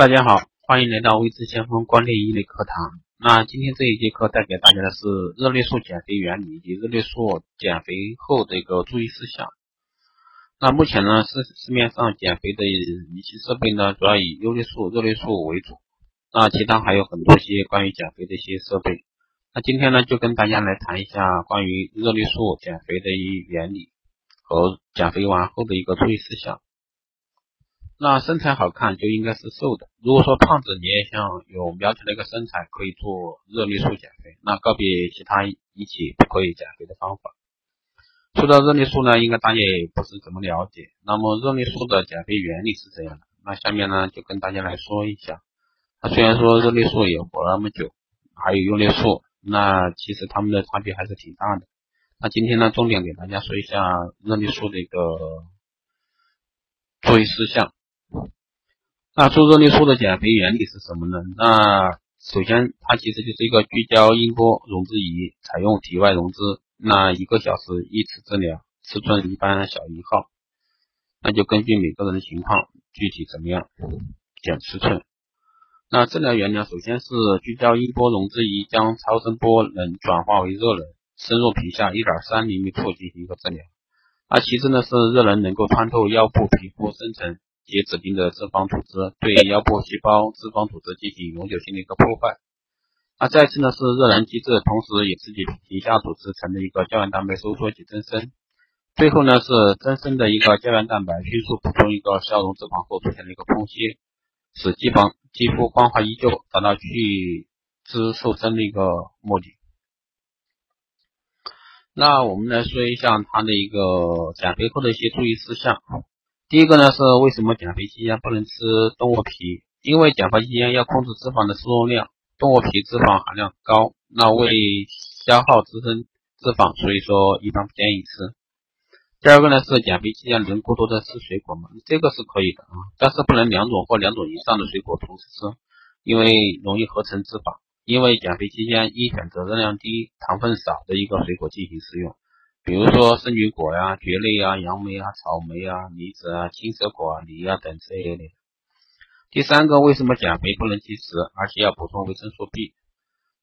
大家好，欢迎来到微知先锋光电医类课堂。那今天这一节课带给大家的是热力素减肥原理以及热力素减肥后的一个注意事项。那目前呢，市市面上减肥的仪器设备呢，主要以优力素、热力素为主。那其他还有很多些关于减肥的一些设备。那今天呢，就跟大家来谈一下关于热力素减肥的一原理和减肥完后的一个注意事项。那身材好看就应该是瘦的。如果说胖子你也想有苗条的一个身材，可以做热力素减肥。那告别其他一起不可以减肥的方法。说到热力素呢，应该大家也不是怎么了解。那么热力素的减肥原理是怎样的？那下面呢就跟大家来说一下。那虽然说热力素也活了那么久，还有优力素，那其实它们的差别还是挺大的。那今天呢，重点给大家说一下热力素的一个注意事项。那做热力素的减肥原理是什么呢？那首先它其实就是一个聚焦音波溶脂仪，采用体外溶脂，那一个小时一次治疗，尺寸一般小一号，那就根据每个人的情况具体怎么样减尺寸。那治疗原理首先是聚焦音波溶脂仪将超声波能转化为热能，深入皮下一点三厘米处进行一个治疗。那其次呢是热能能够穿透腰部皮肤深层。及指定的脂肪组织对腰部细胞脂肪组织进行永久性的一个破坏。那再次呢是热能机制，同时也刺激皮下组织层的一个胶原蛋白收缩及增生。最后呢是增生的一个胶原蛋白迅速补充一个消融脂肪后出现的一个空隙，使肌肪肌肤光滑依旧，达到去脂瘦身的一个目的。那我们来说一下它的一个减肥后的一些注意事项。第一个呢是为什么减肥期间不能吃动物皮？因为减肥期间要控制脂肪的摄入量，动物皮脂肪含量高，那为消耗自身脂肪，所以说一般不建议吃。第二个呢是减肥期间能过多的吃水果吗？这个是可以的啊，但是不能两种或两种以上的水果同时吃，因为容易合成脂肪。因为减肥期间一选择热量低、糖分少的一个水果进行食用。比如说圣女果呀、蕨类啊、杨梅啊、草莓啊、梨子啊、青蛇果啊、梨啊等这一类。第三个，为什么减肥不能忌食，而且要补充维生素 B？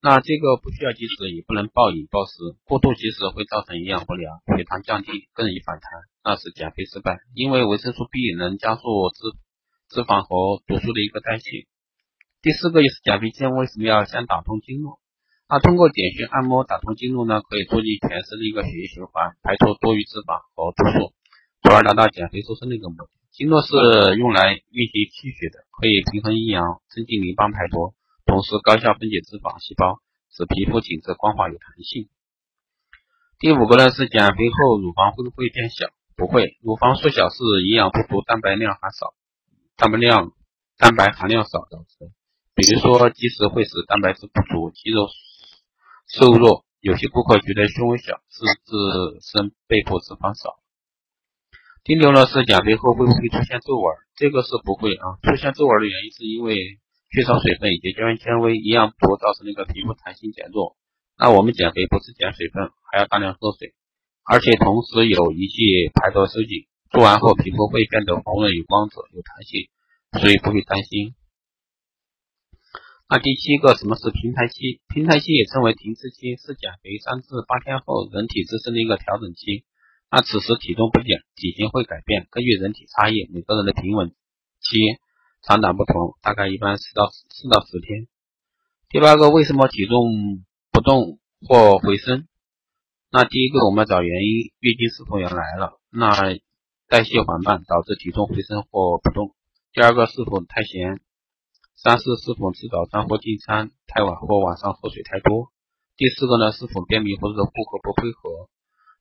那这个不需要忌食，也不能暴饮暴食，过度忌食会造成营养不良、血糖降低，更易反弹，那是减肥失败。因为维生素 B 能加速脂脂肪和毒素的一个代谢。第四个就是减肥前为什么要先打通经络？那通过点穴按摩打通经络呢，可以促进全身的一个血液循环，排出多余脂肪和毒素，从而达到减肥瘦身的一个目的。经络是用来运行气血的，可以平衡阴阳，增进淋巴排毒，同时高效分解脂肪细胞，使皮肤紧致光滑有弹性。第五个呢是减肥后乳房会不会变小？不会，乳房缩小是营养不足、蛋白量还少、蛋白量蛋白含量少导致的。比如说积食会使蛋白质不足，肌肉。瘦弱，有些顾客觉得胸围小是自身背部脂肪少。第六呢是减肥后会不会出现皱纹？这个是不会啊，出现皱纹的原因是因为缺少水分以及胶原纤维营养不足造成那个皮肤弹性减弱。那我们减肥不是减水分，还要大量喝水，而且同时有仪器排毒收紧，做完后皮肤会变得红润有光泽有弹性，所以不会担心。那第七个，什么是平台期？平台期也称为停滞期，是减肥三至八天后人体自身的一个调整期。那此时体重不减，体型会改变。根据人体差异，每个人的平稳期长短不同，大概一般四到四到十天。第八个，为什么体重不动或回升？那第一个我们要找原因，月经是否要来了？那代谢缓慢导致体重回升或不动。第二个，是否太咸？三是是否吃早餐或进餐太晚或晚上喝水太多？第四个呢是否便秘或者说妇科不配合？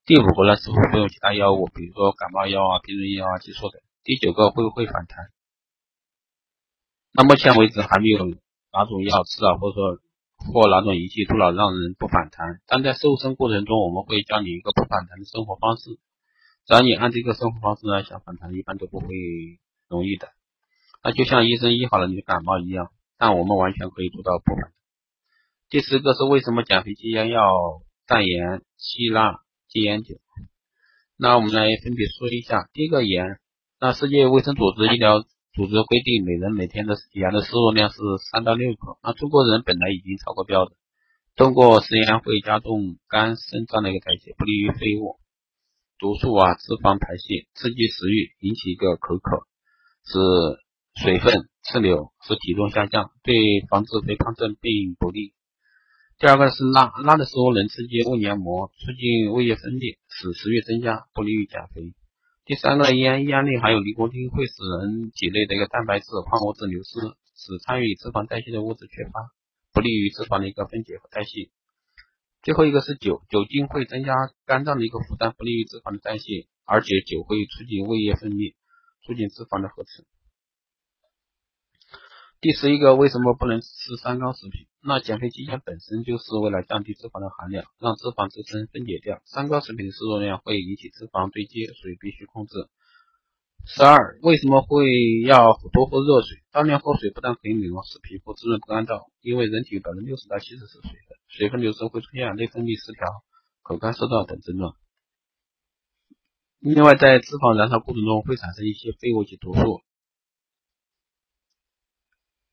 第五个呢是否服用其他药物，比如说感冒药啊、避孕药啊、激素等？第九个会不会反弹？那目前为止还没有哪种药吃了或者说或哪种仪器做了让人不反弹，但在瘦身过程中我们会教你一个不反弹的生活方式，只要你按这个生活方式呢想反弹一般都不会容易的。那就像医生医好了你的感冒一样，但我们完全可以做到不反弹。第十个是为什么减肥期间要淡盐、希腊、戒烟酒？那我们来分别说一下。第一个盐，那世界卫生组织医疗组织规定每人每天的盐的摄入量是三到六克。那中国人本来已经超过标准，通过食盐会加重肝肾脏的一个代谢，不利于废物、毒素啊、脂肪排泄，刺激食欲，引起一个口渴，使水分滞留，使体重下降，对防治肥胖症并不利。第二个是辣，辣的食物能刺激胃黏膜，促进胃液分泌，使食欲增加，不利于减肥。第三个烟，烟里含有尼古丁，会使人体内的一个蛋白质、矿物质流失，使参与脂肪代谢的物质缺乏，不利于脂肪的一个分解和代谢。最后一个是酒，酒精会增加肝脏的一个负担，不利于脂肪的代谢，而且酒会促进胃液分泌，促进脂肪的合成。第十一个，为什么不能吃三高食品？那减肥期间本身就是为了降低脂肪的含量，让脂肪自身分解掉。三高食品的摄入量会引起脂肪堆积，所以必须控制。十二，为什么会要多喝热水？大量喝水不但可以美容，使皮肤滋润不干燥，因为人体百分之六十到七十是水分，水分流失会出现内分泌失调、口干舌燥等症状。另外，在脂肪燃烧过程中会产生一些废物及毒素。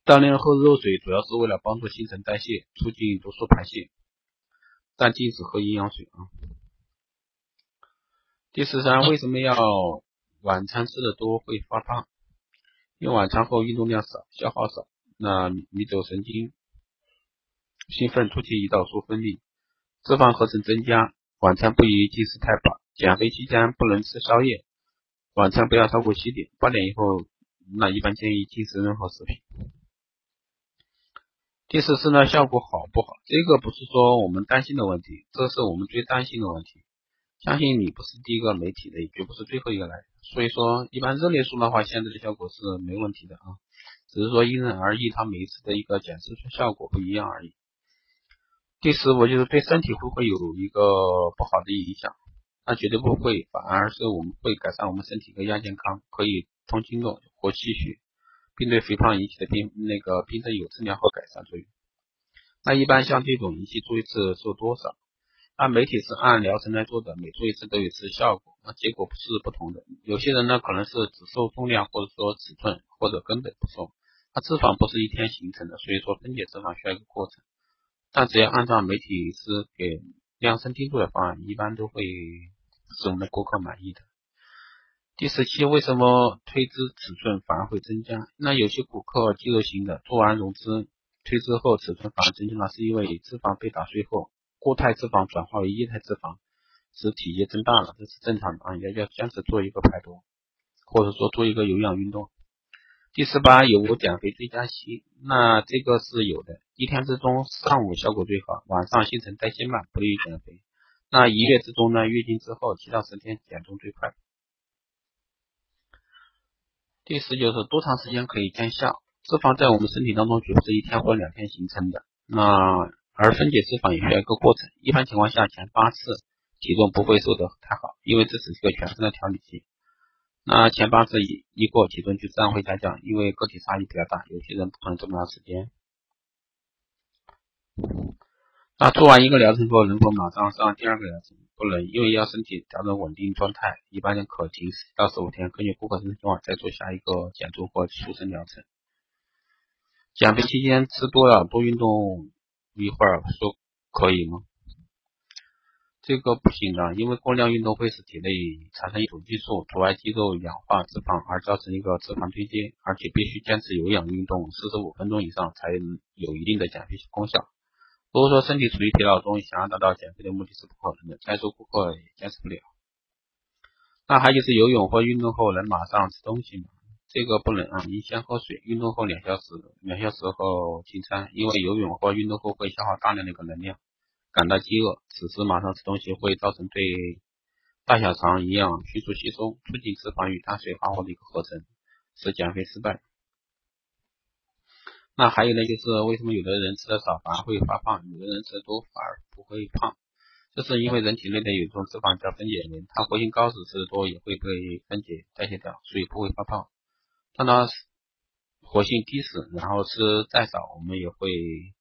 大量喝热水主要是为了帮助新陈代谢，促进毒素排泄，但禁止喝营养水啊。第十三，为什么要晚餐吃的多会发胖？因为晚餐后运动量少，消耗少，那迷走神经兴奋，促进胰岛素分泌，脂肪合成增加。晚餐不宜进食太饱，减肥期间不能吃宵夜，晚餐不要超过七点，八点以后，那一般建议禁食任何食品。第四是呢，效果好不好？这个不是说我们担心的问题，这是我们最担心的问题。相信你不是第一个媒体的，也绝不是最后一个来。所以说，一般热烈素的话，现在的效果是没问题的啊，只是说因人而异，它每一次的一个检测出效果不一样而已。第十五就是对身体会不会有一个不好的影响？那绝对不会，反而是我们会改善我们身体的亚健康，可以通经络、活气血。并对肥胖引起的病那个病症有治疗和改善作用。那一般像这种仪器做一次瘦多少？那媒体是按疗程来做的，每做一次都有一次效果，那结果不是不同的。有些人呢可能是只瘦重量，或者说尺寸，或者根本不瘦。那脂肪不是一天形成的，所以说分解脂肪需要一个过程。但只要按照媒体师给量身定做的方案，一般都会使我们的顾客满意的。第十七，为什么推脂尺寸反而会增加？那有些顾客肌肉型的做完溶脂推脂后，尺寸反而增加了，是因为脂肪被打碎后，固态脂肪转化为液态脂肪，使体积增大了，这是正常的啊，要要坚持做一个排毒，或者说做一个有氧运动。第十八，有无减肥最佳期？那这个是有的，一天之中上午效果最好，晚上新陈代谢慢，不利于减肥。那一月之中呢，月经之后七到十天减重最快。第十就是多长时间可以见效？脂肪在我们身体当中绝不是一天或两天形成的，那而分解脂肪也需要一个过程。一般情况下，前八次体重不会瘦得太好，因为这只是个全身的调理期。那前八次一一过，体重就自然会下降，因为个体差异比较大，有些人不可能这么长时间。那做完一个疗程后，能否马上上第二个疗程？不能，因为要身体调整稳定状态，一般可停十到十五天，根据顾客身体情况再做下一个减重或塑身疗程。减肥期间吃多了，多运动一会儿，说可以吗？这个不行的，因为过量运动会使体内产生一种激素，阻碍肌肉氧化脂肪，而造成一个脂肪堆积，而且必须坚持有氧运动四十五分钟以上，才有一定的减肥功效。如果说身体处于疲劳中，想要达到减肥的目的是不可能的，再说顾客也坚持不了。那还就是游泳或运动后能马上吃东西吗？这个不能啊，你先喝水，运动后两小时，两小时后进餐，因为游泳或运动后会消耗大量的一个能量，感到饥饿，此时马上吃东西会造成对大小肠营养迅速吸收，促进脂肪与碳水化合物的一个合成，使减肥失败。那还有呢，就是为什么有的人吃的少反而会发胖，有的人吃的多反而不会胖？这是因为人体内的有一种脂肪叫分解酶，它活性高时吃的多也会被分解代谢掉，所以不会发胖。当它活性低时，然后吃再少，我们也会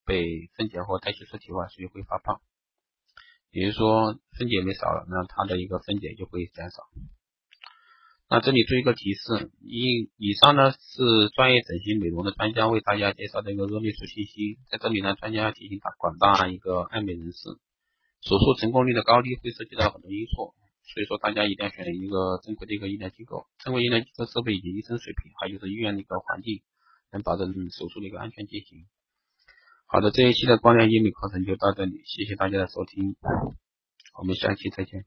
被分解或代谢出体外，所以会发胖。也就是说，分解酶少了，那它的一个分解就会减少。那这里做一个提示，以以上呢是专业整形美容的专家为大家介绍的一个热烈处信息，在这里呢，专家要提醒大广大一个爱美人士，手术成功率的高低会涉及到很多因素，所以说大家一定要选一个正规的一个医疗机构，正规医疗机构设备以及医生水平，还有就是医院的一个环境，能保证手术的一个安全进行。好的，这一期的光亮医美课程就到这里，谢谢大家的收听，我们下期再见。